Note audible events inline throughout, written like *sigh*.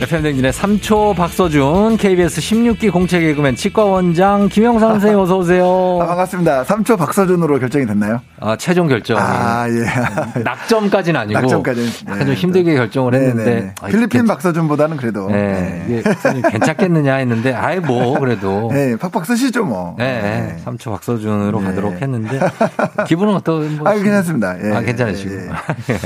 FM댕진의 3초 박서준, KBS 16기 공채 개그맨 치과원장 김영삼 선생님 *laughs* 어서오세요. 아, 반갑습니다. 3초 박서준으로 결정이 됐나요? 아, 최종 결정. 아, 예. 낙점까지는 아니고. 낙점까지는. 약간 좀 힘들게 결정을 네네. 했는데. 아, 필리핀 괜... 박서준보다는 그래도. 네. 네. 괜찮겠느냐 했는데, 아이, 뭐, 그래도. *laughs* 네, 팍팍 쓰시죠, 뭐. 네. 네. 3초 박서준으로 네. 가도록 했는데. *laughs* 기분은 어떤, 뭐. 아, 괜찮습니다. 예. 아, 괜찮으시고. 예.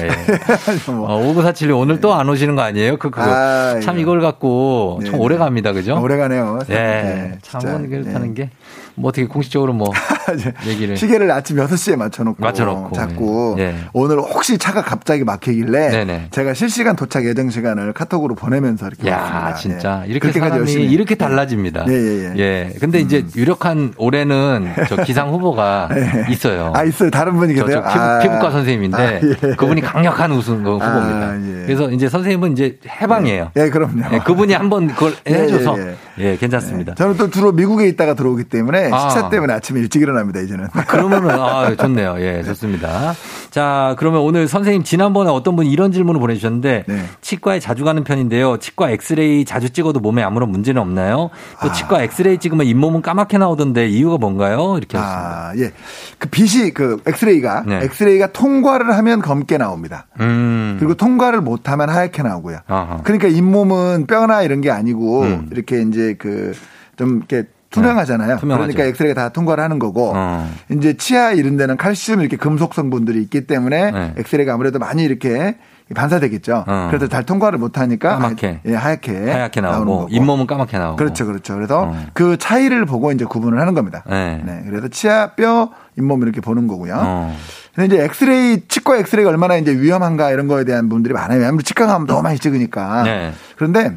예. 뭐. 어, 5947님 오늘 또 안 오시는 거 아니에요? 그, 그거. 아, 참 이걸 갖고 참 오래 갑니다. 그죠? 오래 가네요. 예. 네. 참 그렇다는 게. 뭐 어떻게 공식적으로 뭐 *laughs* 얘기를 시계를 아침 6시에 맞춰놓고, 맞춰놓고 자꾸 예. 오늘 혹시 차가 갑자기 막히길래 네네. 제가 실시간 도착 예정 시간을 카톡으로 보내면서 이렇게 야 왔습니다. 진짜 예. 이렇게 사람이 열심히. 이렇게 달라지니다 예, 예, 예. 예. 근데 음. 이제 유력한 올해는 저 기상 후보가 예. *laughs* 있어요. 아 있어요. 다른 분이 계세요. 피부, 아. 피부 과 선생님인데 아, 예. 그분이 강력한 우승 후보입니다. 아, 그래서 이제 선생님은 이제 해방이에요. 예, 그럼요. 그분이 한번 그걸 *laughs* 해줘서 예, 괜찮습니다. 저는 또 주로 미국에 있다가 들어오기 때문에 때문에 아. 시차 때문에 아침에 일찍 일어납니다, 이제는. 아, 그러면은, 아, 좋네요. 예, 좋습니다. 자, 그러면 오늘 선생님 지난번에 어떤 분이 이런 질문을 보내주셨는데 네. 치과에 자주 가는 편인데요. 치과 엑스레이 자주 찍어도 몸에 아무런 문제는 없나요? 또 아. 치과 엑스레이 찍으면 잇몸은 까맣게 나오던데 이유가 뭔가요? 이렇게 하셨습니다. 아, 예. 그 빛이 그 엑스레이가 네. 엑스레이가 통과를 하면 검게 나옵니다. 음. 그리고 통과를 못하면 하얗게 나오고요. 아하. 그러니까 잇몸은 뼈나 이런 게 아니고 음. 이렇게 이제 그 좀 이렇게 투명하잖아요. 네. 그러니까 엑스레이가 다 통과를 하는 거고 어. 이제 치아 이런 데는 칼슘 이렇게 금속 성분들이 있기 때문에 네. 엑스레이가 아무래도 많이 이렇게 반사되겠죠. 어. 그래서 잘 통과를 못 하니까 까맣게 예, 하얗게 하얗게 나오고 잇몸은 까맣게 나오고 그렇죠, 그렇죠. 그래서 어. 그 차이를 보고 이제 구분을 하는 겁니다. 네. 네. 그래서 치아 뼈 잇몸 이렇게 보는 거고요. 어. 근데 이제 엑스레이 치과 엑스레이가 얼마나 이제 위험한가 이런 거에 대한 분들이 많아요. 왜냐하면 치과 가면 너무 많이 찍으니까. 네. 그런데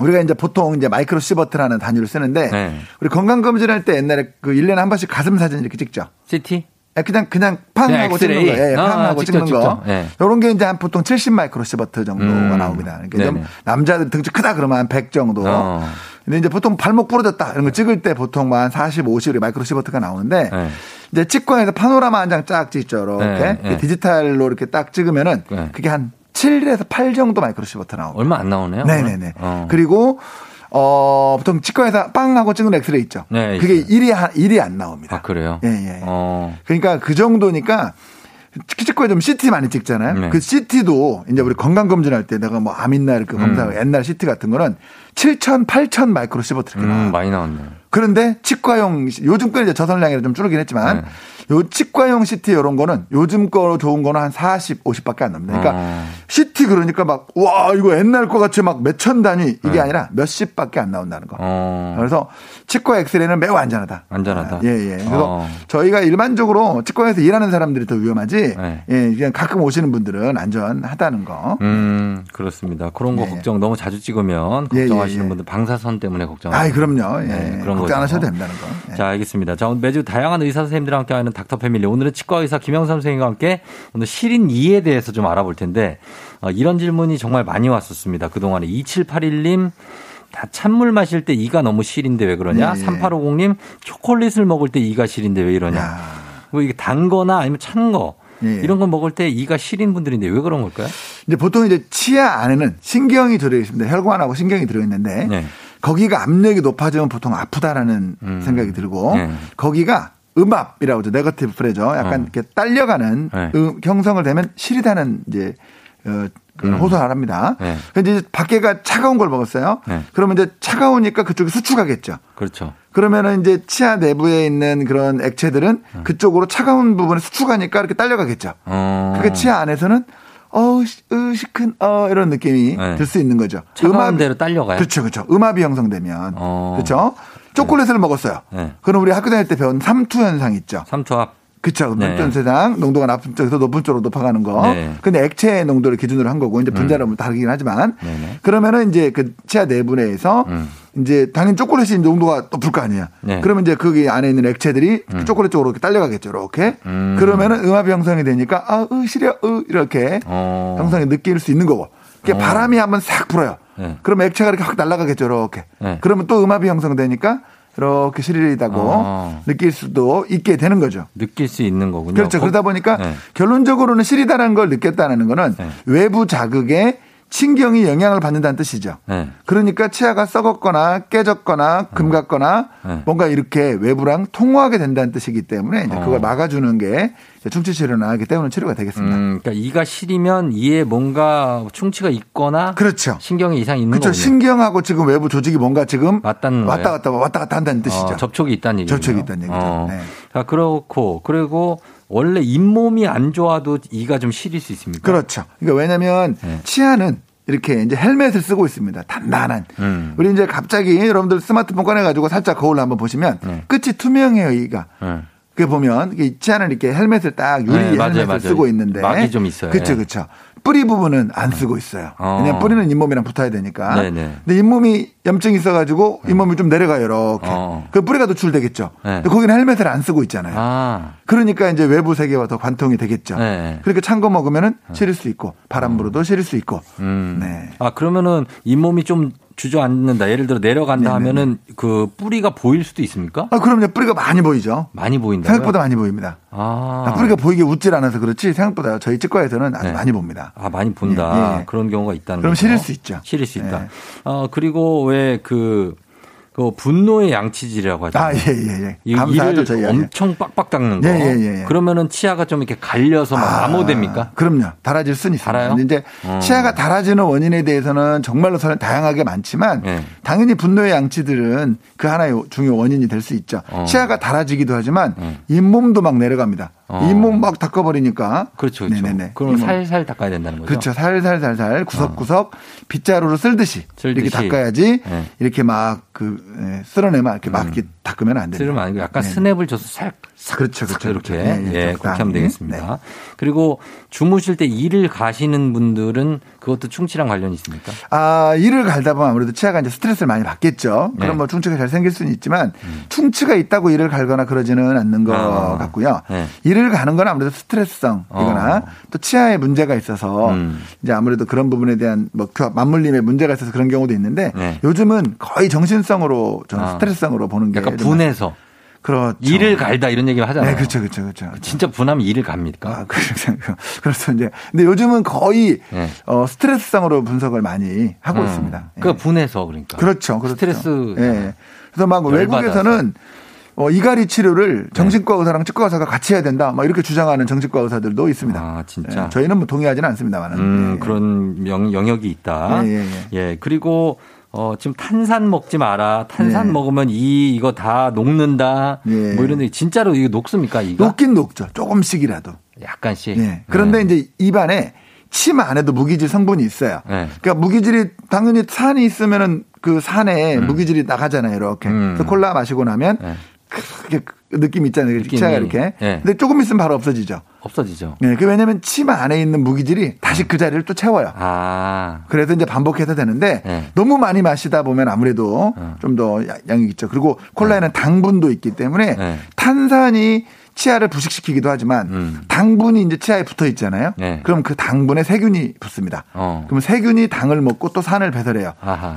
우리가 이제 보통 이제 마이크로 시버트라는 단위를 쓰는데 네. 우리 건강 검진할 때 옛날에 그 1년에 한 번씩 가슴 사진 이렇게 찍죠. CT? 예, 그냥 그냥 팡 하고 찍는 거, 예, 팡 아, 하고 찍는 거. 네. 요런 게 이제 한 보통 70 마이크로 시버트 정도가 음. 나옵니다. 그러니까 좀 남자들 등치 크다 그러면 한 100 정도. 어. 근데 이제 보통 발목 부러졌다 이런 거 찍을 때 보통 한 40, 50의 마이크로 시버트가 나오는데 네. 이제 치과에서 파노라마 한 장 쫙 찍죠. 이렇게 네. 디지털로 이렇게 딱 찍으면은 그게 한 7에서 8 정도 마이크로시버트 나오고. 얼마 안 나오네요. 네네네. 어. 그리고 어, 보통 치과에서 빵 하고 찍는 엑스레이 있죠. 네, 그게 있어요. 1이, 1이 안 나옵니다. 아, 그래요? 예, 예. 어. 그러니까 그 정도니까 치과에 좀 CT 많이 찍잖아요. 네. 그 CT도 이제 우리 건강검진할 때 내가 뭐 암 있나 이렇게 검사, 음. 옛날 CT 같은 거는 7천, 8천 마이크로시버트 이렇게 음, 많이 나왔네. 그런데 치과용, 요즘 거 이제 저선량이 좀 줄어긴 했지만 네. 요 치과용 CT 이런 거는 요즘 거 좋은 거는 한 40, 50밖에 안 납니다. 그러니까 어. CT 그러니까 막 와 이거 옛날 거 같이 막 몇 천 단위 이게 네. 아니라 몇십밖에 안 나온다는 거. 어. 그래서 치과 엑스레이는 매우 안전하다. 안전하다. 예 예. 그래서 어. 저희가 일반적으로 치과에서 일하는 사람들이 더 위험하지. 네. 예 그냥 가끔 오시는 분들은 안전하다는 거. 음 그렇습니다. 그런 거 예. 걱정 너무 자주 찍으면 예, 예, 걱정하시는 예, 분들 방사선 때문에 걱정. 아 그럼요. 예. 네, 그런 걱정 안 하셔도 된다는 거. 예. 자 알겠습니다. 자 매주 다양한 의사 선생님들과 함께하는 닥터 패밀리. 오늘은 치과 의사 김영삼 선생님과 함께 오늘 실인 2에 대해서 좀 알아볼 텐데 어, 이런 질문이 정말 많이 왔었습니다. 그 동안에 2781님 다 찬물 마실 때 이가 너무 실인데 왜 그러냐? 네. 3850님 초콜릿을 먹을 때 이가 실인데 왜 이러냐? 뭐 이게 단 거나 아니면 찬 거. 네. 이런 거 먹을 때 이가 시린 분들인데 왜 그런 걸까요? 이제 보통 이제 치아 안에는 신경이 들어 있습니다. 혈관하고 신경이 들어 있는데 네. 거기가 압력이 높아지면 보통 아프다라는 음. 생각이 들고 네. 거기가 음압이라고 하죠. 네거티브 프레저. 약간 어. 이렇게 딸려가는 네. 음, 형성을 되면 시리다는 이제 어, 그 음. 호소를 합니다. 네. 근데 이제 밖에가 차가운 걸 먹었어요. 네. 그러면 이제 차가우니까 그쪽이 수축하겠죠. 그렇죠. 그러면은 이제 치아 내부에 있는 그런 액체들은 음. 그쪽으로 차가운 부분에 수축하니까 이렇게 딸려가겠죠. 어. 그게 치아 안에서는 어우, 으시큰, 어, 이런 느낌이 네. 들수 있는 거죠. 차가운 대로 딸려가요? 그렇죠, 그렇죠. 음압이 형성되면. 어. 그렇죠. 초콜릿을 먹었어요. 네. 그럼 우리 학교 다닐 때 배운 삼투 현상 있죠. 삼투압. 그쵸. 네. 세상 농도가 나쁜 쪽에서 높은 쪽으로 높아가는 거. 네. 근데 액체 농도를 기준으로 한 거고 이제 분자를 음. 다르긴 하지만 네네. 그러면은 이제 그 치아 내부 내에서 음. 이제 당연히 초콜릿이 농도가 높을 거 아니야. 네. 그러면 이제 거기 안에 있는 액체들이 음. 초콜릿 쪽으로 이렇게 딸려가겠죠. 이렇게. 음. 그러면은 음압이 형성이 되니까 아, 으, 시려, 으, 이렇게 어. 형성이 느낄 수 있는 거고. 그게 어. 바람이 한번 싹 불어요. 네. 그러면 액체가 이렇게 확 날아가겠죠. 이렇게. 네. 그러면 또 음압이 형성되니까 이렇게 스릴이다고 어. 느낄 수도 있게 되는 거죠. 느낄 수 있는 거군요. 그렇죠. 그러다 보니까 네. 결론적으로는 시리다라는 걸 느꼈다는 거는 네. 외부 자극에 신경이 영향을 받는다는 뜻이죠. 네. 그러니까 치아가 썩었거나 깨졌거나 금 갔거나 네. 뭔가 이렇게 외부랑 통화하게 된다는 뜻이기 때문에 이제 그걸 어. 막아주는 게 충치 치료나 때문에 치료가 되겠습니다. 음, 그러니까 이가 시리면 이에 뭔가 충치가 있거나 그렇죠. 신경에 이상이 있는 거죠. 신경하고 지금 외부 조직이 뭔가 지금 맞다는 왔다 갔다 왔다 갔다 한다는 뜻이죠. 어, 접촉이 있다는 얘기죠. 접촉이 있다는 얘기죠. 어. 네. 자, 그렇고 그리고 원래 잇몸이 안 좋아도 이가 좀 시릴 수 있습니까? 그렇죠. 그러니까 왜냐하면 네. 치아는 이렇게 이제 헬멧을 쓰고 있습니다. 단단한. 음. 우리 이제 갑자기 여러분들 스마트폰 꺼내가지고 살짝 거울을 한번 보시면 네. 끝이 투명해요, 이가. 네. 그게 보면 치아는 이렇게 헬멧을 딱 유리 네, 헬멧을 맞아요. 쓰고 있는데 막이 좀 있어요. 그렇죠, 그렇죠. 뿌리 부분은 안 쓰고 있어요. 어. 왜냐면 뿌리는 잇몸이랑 붙어야 되니까. 네네. 근데 잇몸이 염증이 있어가지고 음. 잇몸이 좀 내려가요, 이렇게. 어. 그 뿌리가 노출되겠죠. 네. 근데 거기는 헬멧을 안 쓰고 있잖아요. 아. 그러니까 이제 외부 세계와 더 관통이 되겠죠. 네. 그러니까 찬거 먹으면은 실을 수 있고 바람 불어도 실을 수 있고. 음. 네. 아 그러면은 잇몸이 좀 주저앉는다. 예를 들어 내려간다 네네. 하면은 그 뿌리가 보일 수도 있습니까? 아, 그럼요. 뿌리가 많이 보이죠. 많이 보인다. 생각보다 많이 보입니다. 아. 아. 뿌리가 보이게 웃질 않아서 그렇지 생각보다 저희 치과에서는 아주 네. 많이 봅니다. 아, 많이 본다. 예, 예. 그런 경우가 있다는 거죠. 그럼 실릴 수 있죠. 실릴 수 있다. 예. 어, 그리고 왜 그 그 분노의 양치질이라고 하죠. 아, 예, 예, 예. 감사하죠, 저희. 엄청 빡빡 닦는 거. 예, 예, 예, 예. 그러면은 치아가 좀 이렇게 갈려서 막 아, 남호됩니까? 그럼요. 달아질 수는 있습니다. 달아요? 이제 어. 치아가 달아지는 원인에 대해서는 정말로 다양하게 많지만 예. 당연히 분노의 양치들은 그 하나의 중요 원인이 될 수 있죠. 어. 치아가 달아지기도 하지만 예. 잇몸도 막 내려갑니다. 어. 잇몸 막 닦아버리니까. 그렇죠. 그렇죠. 네네네. 그럼 살살 닦아야 된다는 거죠. 그렇죠. 살살살살 구석구석 어. 빗자루로 쓸듯이, 쓸듯이. 이렇게 닦아야지 네. 이렇게 막그 예, 쓸어내면 이렇게 막 음. 이렇게 닦으면 안 돼요. 쓸으면 아니고 약간 네. 스냅을 줘서 살 그렇죠, 그렇죠. 이렇게 그렇죠. 네, 예, 그렇게 하면 되겠습니다. 네. 그리고 주무실 때 이를 가시는 분들은 그것도 충치랑 관련이 있습니까? 아, 이를 갈다 보면 아무래도 치아가 이제 스트레스를 많이 받겠죠. 그럼 네. 뭐 충치가 잘 생길 수는 있지만 음. 충치가 있다고 이를 갈거나 그러지는 않는 것 어. 같고요. 네. 이를 가는 건 아무래도 스트레스성이거나 어. 또 치아에 문제가 있어서 음. 이제 아무래도 그런 부분에 대한 뭐 맞물림에 문제가 있어서 그런 경우도 있는데 네. 요즘은 거의 정신성으로 저는 아. 스트레스성으로 보는 게 약간 분해서 그렇죠. 일을 갈다 이런 얘기 하잖아요. 네, 그렇죠, 그렇죠, 그렇죠. 진짜 분하면 일을 갑니까? 아, 그렇죠. *laughs* 그렇죠. 이제 근데 요즘은 거의 네. 어, 스트레스상으로 분석을 많이 하고 음. 있습니다. 그 네. 분해서 그러니까. 그렇죠, 그렇죠. 스트레스. 네. 그래서 막 외국에서는 어, 이갈이 치료를 네. 정신과 의사랑 치과 의사가 같이 해야 된다. 막 이렇게 주장하는 정신과 의사들도 있습니다. 아, 진짜. 네, 저희는 뭐 동의하지는 않습니다만은. 음, 예. 그런 영, 영역이 있다. 예, 예, 예. 예. 그리고 어, 지금 탄산 먹지 마라. 탄산 네. 먹으면 이, 이거 다 녹는다. 네. 뭐 이런 데 진짜로 이거 녹습니까? 이거? 녹긴 녹죠. 조금씩이라도. 약간씩. 네. 그런데 네. 이제 입안에 침 안에도 무기질 성분이 있어요. 네. 그러니까 무기질이 당연히 산이 있으면은 그 산에 음. 무기질이 나가잖아요. 이렇게. 음. 그래서 콜라 마시고 나면 네. 크게 그 느낌 있잖아요. 느낌이. 치아가 이렇게. 네. 근데 조금 있으면 바로 없어지죠. 없어지죠. 네, 그 왜냐면 치마 안에 있는 무기질이 다시 음. 그 자리를 또 채워요. 아. 그래서 이제 반복해서 되는데 네. 너무 많이 마시다 보면 아무래도 음. 좀더 양이 있죠. 그리고 콜라에는 네. 당분도 있기 때문에 네. 탄산이 치아를 부식시키기도 하지만 음. 당분이 이제 치아에 붙어 있잖아요. 네. 그럼 그 당분에 세균이 붙습니다. 어. 그럼 세균이 당을 먹고 또 산을 배설해요.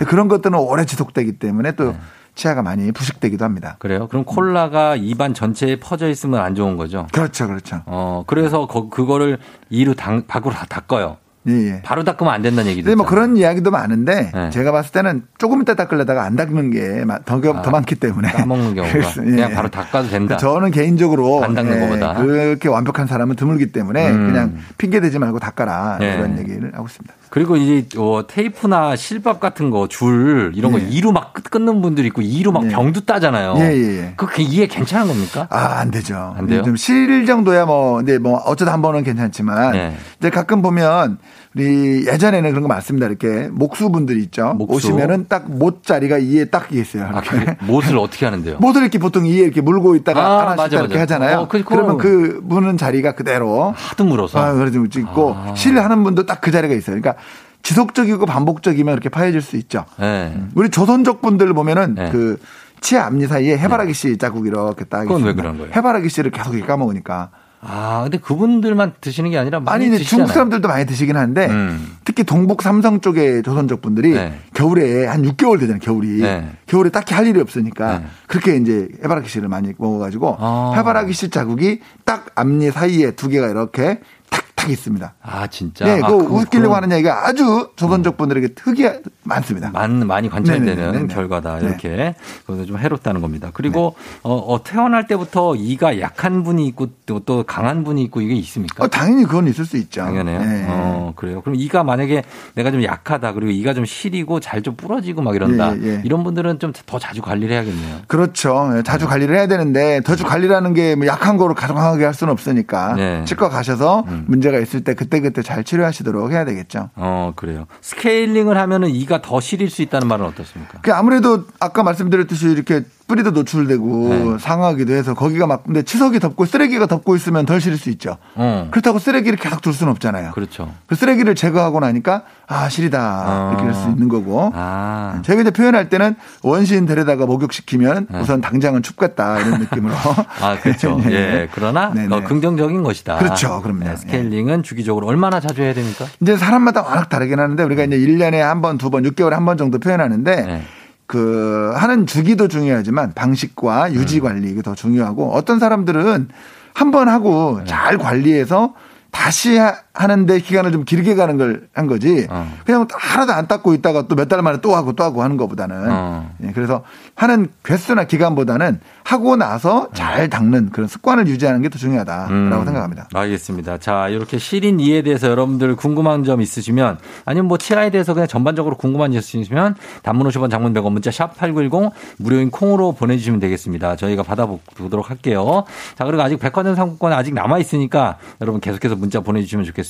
그런 것들은 오래 지속되기 때문에 또 네. 치아가 많이 부식되기도 합니다. 그래요? 그럼 콜라가 입안 전체에 퍼져 있으면 안 좋은 거죠? 그렇죠, 그렇죠. 어, 그래서 거, 그거를 이로 당, 밖으로 다 닦아요. 예, 예. 바로 닦으면 안 된다는 얘기도. 뭐 그런 이야기도 많은데 네. 제가 봤을 때는 조금 이따 닦으려다가 안 닦는 게더 아, 더 많기 때문에 까먹는 경우가 예. 그냥 바로 닦아도 된다. 저는 개인적으로 안 닦는 예, 것보다 그렇게 완벽한 사람은 드물기 때문에 음. 그냥 핑계 대지 말고 닦아라 네. 그런 얘기를 하고 있습니다. 그리고 이제 어, 테이프나 실밥 같은 거 줄 이런 거 예. 이로 막 끊는 분들이 있고 이로 막 예. 병도 따잖아요. 예, 예, 예. 그 이해 괜찮은 겁니까? 아, 안 되죠. 안 돼요. 좀 실 정도야 뭐 근데 뭐 어쩌다 한 번은 괜찮지만 네. 이제 가끔 보면 우리 예전에는 그런 거 많습니다. 이렇게 목수분들 있죠. 목수. 오시면은 딱 못 자리가 이에 딱 있어요. 아, 이렇게. 아, 못을 어떻게 하는데요? 못을 이렇게 보통 이에 이렇게 물고 있다가 아, 하나씩 맞아, 이렇게 맞아. 하잖아요. 어, 그러면 그 무는 자리가 그대로 하도 물어서 아, 그래서 찍고 아. 실하는 분도 딱 그 자리가 있어요. 그러니까 지속적이고 반복적이면 이렇게 파해질 수 있죠. 네. 우리 조선족 분들 보면은 네. 그 치아 앞니 사이에 해바라기 씨 자국 이렇게 딱 그건 있습니다. 왜 그런 거예요? 해바라기 씨를 계속 까먹으니까. 아, 근데 그분들만 드시는 게 아니라 많이 아니, 중국 사람들도 많이 드시긴 하는데 음. 특히 동북 삼성 쪽의 조선족 분들이 네. 겨울에 한 6개월 되잖아요, 겨울이. 네. 겨울에 딱히 할 일이 없으니까 네. 그렇게 이제 해바라기 씨를 많이 먹어가지고 아. 해바라기 씨 자국이 딱 앞니 사이에 두 개가 이렇게 탁탁 있습니다. 아 진짜. 네, 아, 그 웃기려고 하는 얘기가 아주 조선족 분들에게 특이 많습니다. 많 많이 관찰되는 네네네네. 결과다 네. 이렇게 그것도 좀 해롭다는 겁니다. 그리고 네. 어, 어, 태어날 때부터 이가 약한 분이 있고 또, 또 강한 분이 있고 이게 있습니까? 어, 당연히 그건 있을 수 있죠. 당연해요. 네. 어 그래요. 그럼 이가 만약에 내가 좀 약하다 그리고 이가 좀 시리고 잘 좀 부러지고 막 이런다 예, 예. 이런 분들은 좀 더 자주 관리를 해야겠네요. 그렇죠. 예, 자주 관리를 해야 되는데 더 자주 관리라는 게뭐 약한 거로 가정하게 할 수는 없으니까 네. 치과 가셔서 음. 문제가 있을 때 그때 그때 잘 치료하시도록 해야 되겠죠. 어 그래요. 스케일링을 하면은 이가 더 시릴 수 있다는 말은 어떻습니까? 그 아무래도 아까 말씀드렸듯이 이렇게 뿌리도 노출되고 네. 상하기도 해서 거기가 막 근데 치석이 덮고 쓰레기가 덮고 있으면 덜 실을 수 있죠. 어. 그렇다고 쓰레기를 계속 둘 수는 없잖아요. 그렇죠. 그 쓰레기를 제거하고 나니까 아 실이다 어. 이렇게 할 수 있는 거고. 아. 제가 이제 표현할 때는 원시인 데려다가 목욕시키면 네. 우선 당장은 춥겠다 이런 느낌으로. *laughs* 아 그렇죠. 네. *laughs* 예. 그러나 어, 긍정적인 것이다. 그렇죠. 그럼요. 네, 스케일링은 주기적으로 얼마나 자주 해야 됩니까? 이제 사람마다 워낙 다르긴 하는데 우리가 이제 1년에 한 번, 두 번, 6개월에 한 번 정도 표현하는데. 네. 그 하는 주기도 중요하지만 방식과 유지 음. 관리 이게 더 중요하고 어떤 사람들은 한 번 하고 네. 잘 관리해서 다시 하는데 기간을 좀 길게 가는 걸 한 거지. 어. 그냥 하나도 안 닦고 있다가 또 몇 달 만에 또 하고 또 하고 하는 것보다는. 어. 예, 그래서 하는 횟수나 기간보다는 하고 나서 잘 닦는 그런 습관을 유지하는 게 더 중요하다라고 음. 생각합니다. 알겠습니다. 자, 이렇게 시린 이에 대해서 여러분들 궁금한 점 있으시면 아니면 뭐 치아에 대해서 그냥 전반적으로 궁금한 점 있으시면 단문 50원 장문 100원 문자 샵 8910 무료인 콩으로 보내주시면 되겠습니다. 저희가 받아보도록 할게요. 자, 그리고 아직 백화점 상품권 아직 남아 있으니까 여러분 계속해서 문자 보내주시면 좋겠습니다.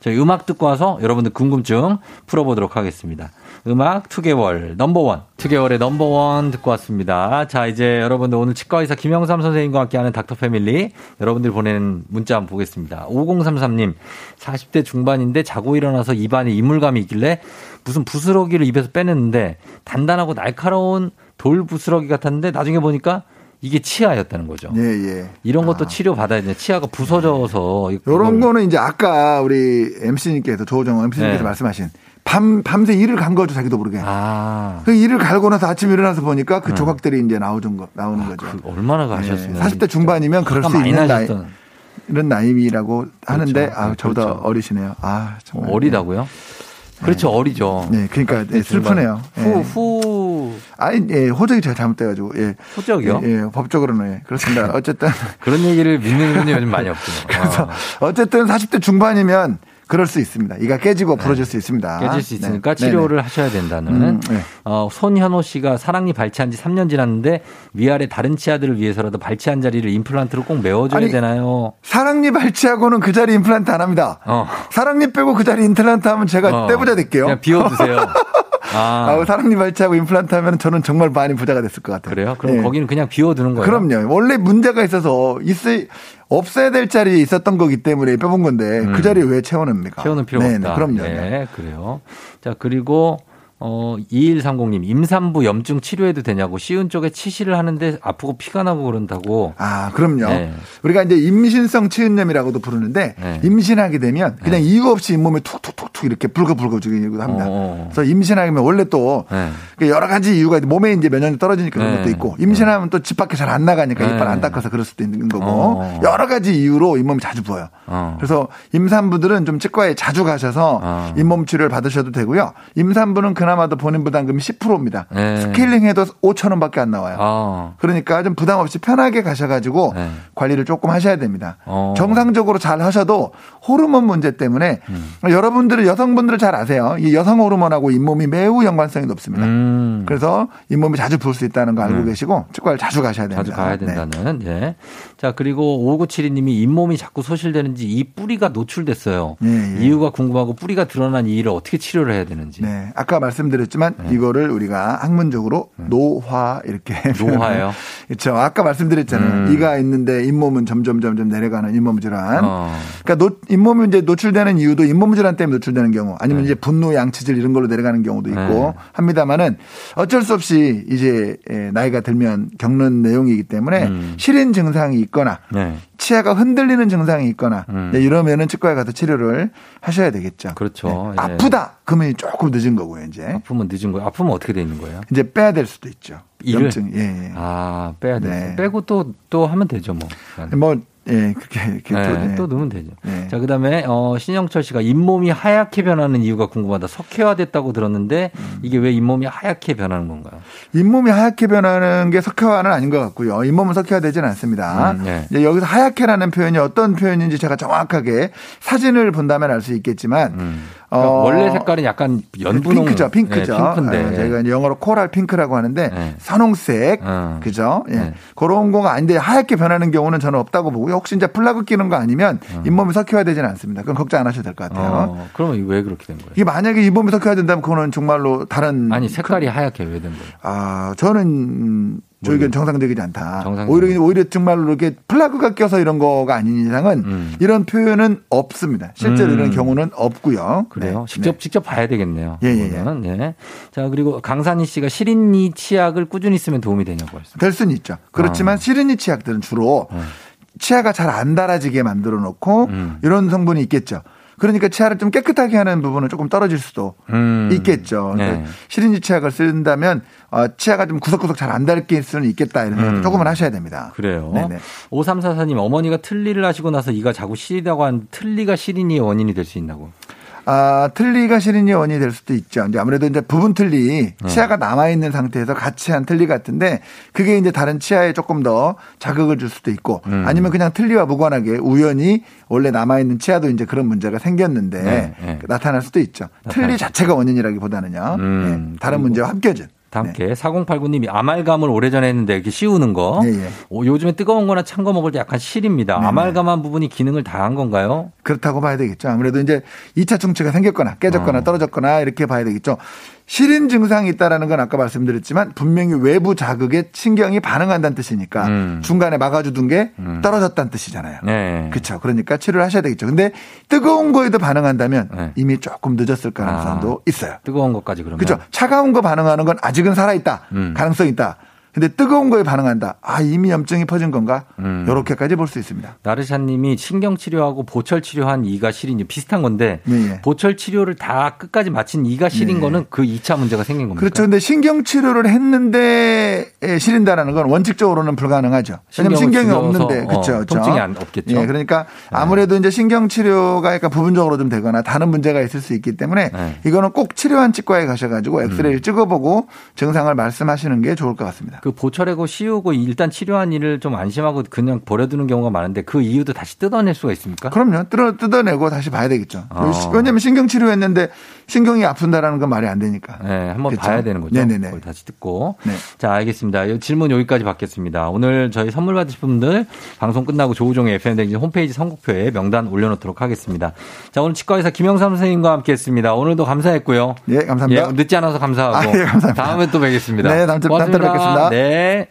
저희 음악 듣고 와서 여러분들 궁금증 풀어보도록 하겠습니다. 음악 투개월 넘버원 투개월의 넘버원 듣고 왔습니다. 자 이제 여러분들 오늘 치과의사 김영삼 선생님과 함께하는 닥터패밀리 여러분들 보내는 문자 한번 보겠습니다. 5033님 40대 중반인데 자고 일어나서 입안에 이물감이 있길래 무슨 부스러기를 입에서 빼냈는데 단단하고 날카로운 돌 부스러기 같았는데 나중에 보니까 이게 치아였다는 거죠. 예, 예. 이런 것도 아. 치료 받아야 돼. 치아가 부서져서. 이런 거는 이제 아까 우리 MC님께서 조정원 MC님께서 네. 말씀하신 밤, 밤새 이를 간 거죠, 자기도 모르게. 아. 그 이를 갈고 나서 아침에 일어나서 보니까 그 네. 조각들이 이제 나오는 거, 나오는 아, 거죠. 그 얼마나 가셨으면. 네. 40대 중반이면 그럴 수 있는 나이. 이런 나이라고 하는데, 그렇죠. 아, 저보다 그렇죠. 어리시네요. 아, 정말. 어리다고요? 그렇죠, 네. 어리죠. 네, 그러니까 네, 슬프네요. 후, 예. 후. 아니, 예, 호적이 제가 잘못돼가지고, 예. 호적이요? 예, 예 법적으로는, 예. 그렇습니다. *laughs* 어쨌든. 그런 얘기를 믿는 분이 요즘 많이 없군요. *laughs* 그래서, 어. 어쨌든 40대 중반이면 그럴 수 있습니다. 이가 깨지고 네. 부러질 네. 수 있습니다. 깨질 수 있으니까 네. 치료를 네네. 하셔야 된다는. 음, 네. 어, 손현호 씨가 사랑니 발치한 지 3년 지났는데 위아래 다른 치아들을 위해서라도 발치한 자리를 임플란트로 꼭 메워줘야 아니, 되나요? 사랑니 발치하고는 그 자리 임플란트 안 합니다. 어. 사랑니 빼고 그 자리 임플란트 하면 제가 어. 떼부자 될게요. 그냥 비워두세요. *laughs* 아. 아, 사랑니 발치하고 임플란트 하면 저는 정말 많이 부자가 됐을 것 같아요. 그래요? 그럼 네. 거기는 그냥 비워두는 거예요? 그럼요. 원래 문제가 있어서 있을 없어야 될 자리에 있었던 거기 때문에 빼본 건데 그 음. 그 자리에 왜 채워냅니까? 채우는 필요가 네, 없다. 그럼요. 네, 그래요. 자, 그리고 어, 2130님, 임산부 염증 치료해도 되냐고 쉬운 쪽에 치실을 하는데 아프고 피가 나고 그런다고. 아, 그럼요. 네. 우리가 이제 임신성 치은염이라고도 부르는데 네. 임신하게 되면 그냥 네. 이유 없이 잇몸에 툭툭툭툭 이렇게 불거불거 죽이기도 합니다. 어. 그래서 임신하게 되면 원래 또 네. 그 여러 가지 이유가 몸에 이제 면역이 떨어지니까 그런 네. 것도 있고 임신하면 또 집 밖에 잘 안 나가니까 이빨 안 닦아서 그럴 수도 있는 거고 어. 여러 가지 이유로 잇몸이 자주 부어요. 어. 그래서 임산부들은 좀 치과에 자주 가셔서 어. 잇몸 치료를 받으셔도 되고요. 임산부는 그 그나마도 본인 부담금이 10%입니다. 네. 스케일링 해도 5천 원밖에 안 나와요. 어. 그러니까 좀 부담 없이 편하게 가셔가지고 네. 관리를 조금 하셔야 됩니다. 어. 정상적으로 잘 하셔도 호르몬 문제 때문에 음. 여러분들은 여성분들을 잘 아세요. 이 여성 호르몬하고 잇몸이 매우 연관성이 높습니다. 음. 그래서 잇몸이 자주 부을 수 있다는 거 알고 음. 계시고 치과를 자주 가셔야 됩니다. 자주 가야 네. 된다는. 네. 예. 자 그리고 5972님이 잇몸이 자꾸 소실되는지 이 뿌리가 노출됐어요. 예, 예. 이유가 궁금하고 뿌리가 드러난 이유를 어떻게 치료를 해야 되는지. 네. 아까 말씀드렸지만 네. 이거를 우리가 학문적으로 네. 노화 이렇게 *laughs* 노화요. 그렇죠. 아까 말씀드렸잖아요. 음. 이가 있는데 잇몸은 점점 점점 내려가는 잇몸 질환. 어. 그러니까 노, 잇몸이 이제 노출되는 이유도 잇몸 질환 때문에 노출되는 경우 아니면 네. 이제 분노 양치질 이런 걸로 내려가는 경우도 있고 네. 합니다만은 어쩔 수 없이 이제 나이가 들면 겪는 내용이기 때문에 음. 실인 증상이 있거나 네. 치아가 흔들리는 증상이 있거나 음. 이러면은 치과에 가서 치료를 하셔야 되겠죠. 그렇죠. 네. 아프다 그러면 조금 늦은 거고요, 이제. 아프면 늦은 거예요. 아프면 어떻게 돼 있는 거예요? 이제 빼야 될 수도 있죠. 염증. 예, 예. 아, 빼야 돼. 네. 빼고 또또 하면 되죠, 뭐. 뭐 예, 그렇게, 이렇게 네, 또, 네. 또 넣으면 되죠. 네. 자, 그 다음에, 어, 신영철 씨가 잇몸이 하얗게 변하는 이유가 궁금하다. 석회화됐다고 들었는데, 음. 이게 왜 잇몸이 하얗게 변하는 건가요? 잇몸이 하얗게 변하는 게 석회화는 아닌 것 같고요. 잇몸은 석회화되지는 않습니다. 음, 네. 이제 여기서 하얗게라는 표현이 어떤 표현인지 제가 정확하게 사진을 본다면 알 수 있겠지만, 음. 그러니까 어, 원래 색깔은 약간 연분홍 핑크죠, 핑크죠. 네, 핑크인데 네, 저희가 영어로 코랄 핑크라고 하는데 네. 선홍색, 어. 그죠? 예. 네. 그런 거가 아닌데 하얗게 변하는 경우는 저는 없다고 보고요. 혹시 이제 플라그 끼는 거 아니면 어. 잇몸이 석회화 되지는 않습니다. 그건 걱정 안 하셔도 될 것 같아요. 어, 그러면 왜 그렇게 된 거예요? 이게 만약에 잇몸이 석회화 된다면 그거는 정말로 다른 아니 색깔이 하얗게 왜 된 거예요? 아 저는 저에겐 정상적이지 않다. 정상적. 오히려 오히려 정말로 이렇게 플라그가 껴서 이런 거가 아닌 이상은 음. 이런 표현은 없습니다. 실제로 음. 이런 경우는 없고요. 그래요. 네. 직접 네. 직접 봐야 되겠네요. 예, 예, 예. 네. 자 그리고 강산희 씨가 시린니 치약을 꾸준히 쓰면 도움이 되냐고 했습니다. 될 수는 있죠. 그렇지만 어. 시린니 치약들은 주로 어. 치아가 잘 안 달아지게 만들어 놓고 음. 이런 성분이 있겠죠. 그러니까 치아를 좀 깨끗하게 하는 부분은 조금 떨어질 수도 음. 있겠죠. 네. 시린지 치약을 쓴다면 어, 치아가 좀 구석구석 잘 안 닳게 수는 있겠다 이런 생각 음. 조금은 하셔야 됩니다. 그래요. 네네. 5344님 어머니가 틀니를 하시고 나서 이가 자꾸 시리다고 한 틀니가 시린이의 원인이 될 수 있나고. 아, 틀니가 시린이 원인이 될 수도 있죠. 이제 아무래도 이제 부분 틀니, 네. 치아가 남아 있는 상태에서 같이 한 틀니 같은데 그게 이제 다른 치아에 조금 더 자극을 줄 수도 있고 음. 아니면 그냥 틀니와 무관하게 우연히 원래 남아 있는 치아도 이제 그런 문제가 생겼는데 네, 네. 나타날 수도 있죠. 틀니 자체가 원인이라기보다는요. 음. 네, 다른 문제와 함께진. 함께 네. 4089님이 아말감을 오래전에 했는데 이렇게 씌우는 거. 예, 예. 오, 요즘에 뜨거운 거나 찬 거 먹을 때 약간 실입니다. 네, 아말감한 부분이 기능을 다 한 건가요? 그렇다고 봐야 되겠죠. 아무래도 이제 2차 충치가 생겼거나 깨졌거나 어. 떨어졌거나 이렇게 봐야 되겠죠. 실인 증상이 있다라는 건 아까 말씀드렸지만 분명히 외부 자극에 신경이 반응한다는 뜻이니까 음. 중간에 막아주던 게 음. 떨어졌다는 뜻이잖아요. 네. 그렇죠. 그러니까 치료를 하셔야 되겠죠. 근데 뜨거운 거에도 반응한다면 네. 이미 조금 늦었을 가능성도 아. 있어요. 뜨거운 것까지 그러면 그렇죠. 차가운 거 반응하는 건 아직은 살아 있다. 음. 가능성 이 있다. 근데 뜨거운 거에 반응한다. 아, 이미 염증이 퍼진 건가? 음. 요렇게까지 볼 수 있습니다. 나르샤 님이 신경 치료하고 보철 치료한 이가 시린 비슷한 건데 네. 보철 치료를 다 끝까지 마친 이가 시린 네. 거는 그 2차 문제가 생긴 겁니다. 그렇죠. 근데 신경 치료를 했는데 시린다라는 건 원칙적으로는 불가능하죠. 왜냐면 신경이 없는데. 그렇죠. 어, 통증이 안, 없겠죠. 네. 그러니까 네. 아무래도 이제 신경 치료가 약간 부분적으로 좀 되거나 다른 문제가 있을 수 있기 때문에 네. 이거는 꼭 치료한 치과에 가셔 가지고 엑스레이를 음. 찍어보고 증상을 말씀하시는 게 좋을 것 같습니다. 그 보철하고 씌우고 일단 치료한 일을 좀 안심하고 그냥 버려두는 경우가 많은데 그 이유도 다시 뜯어낼 수가 있습니까? 그럼요. 뜯어, 뜯어내고 다시 봐야 되겠죠. 어. 왜냐하면 신경 치료했는데 신경이 아픈다라는 건 말이 안 되니까. 네, 한번 그렇죠? 봐야 되는 거죠. 네네네. 그걸 다시 듣고. 네. 자, 알겠습니다. 질문 여기까지 받겠습니다. 오늘 저희 선물 받으실 분들 방송 끝나고 조우종의 FM댕진 홈페이지 선곡표에 명단 올려놓도록 하겠습니다. 자, 오늘 치과 의사 김영삼 선생님과 함께 했습니다. 오늘도 감사했고요. 예, 감사합니다. 예, 늦지 않아서 감사하고. 아, 예, 감사합니다. 다음에 또 뵙겠습니다. 네, 다음 주에 뵙겠습니다. 네.